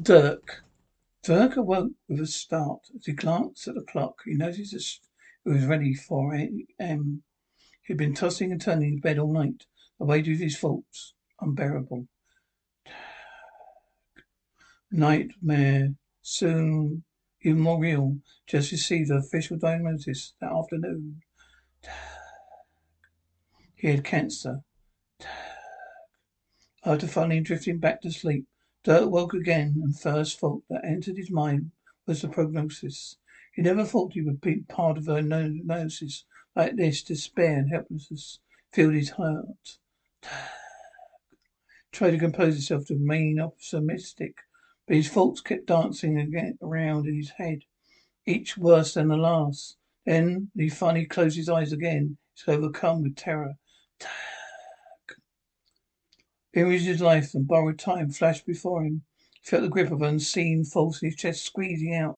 Dirk. Dirk awoke with a start. As he glanced at the clock, he noticed it was ready for a.m. He'd been tossing and turning in bed all night. The weight of his thoughts unbearable. Nightmare soon even more real. Just received the official diagnosis that afternoon. He had cancer. After finally drifting back to sleep, Dirk woke again and first thought that entered his mind was the prognosis. He never thought he would be part of a diagnosis like this, despair and helplessness filled his heart. Tried to compose himself to remain optimistic, but his thoughts kept dancing around in his head, each worse than the last. Then he finally closed his eyes again, overcome with terror. Imaged his life and borrowed time flashed before him. He felt the grip of unseen force in his chest squeezing out.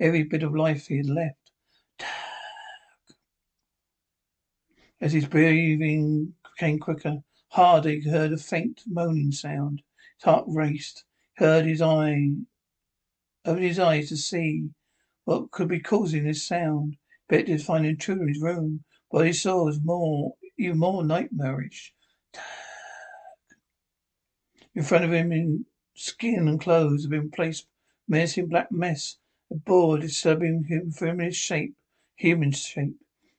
every bit of life he had left. As his breathing became quicker, harder, he heard a faint moaning sound. His heart raced. He heard his eye, opened his eyes to see what could be causing this sound. Bet did find an intruder in his room. What he saw was more, even more nightmarish. In front of him, in skin and clothes, had been placed menacing black mess a board disturbing him from his shape, human shape.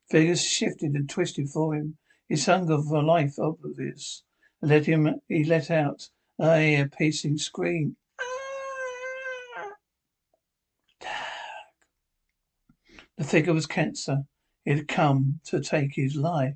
Figures shifted and twisted for him. His hunger for life obvious. Let him he let out a piercing scream. The figure was cancer. It had come to take his life.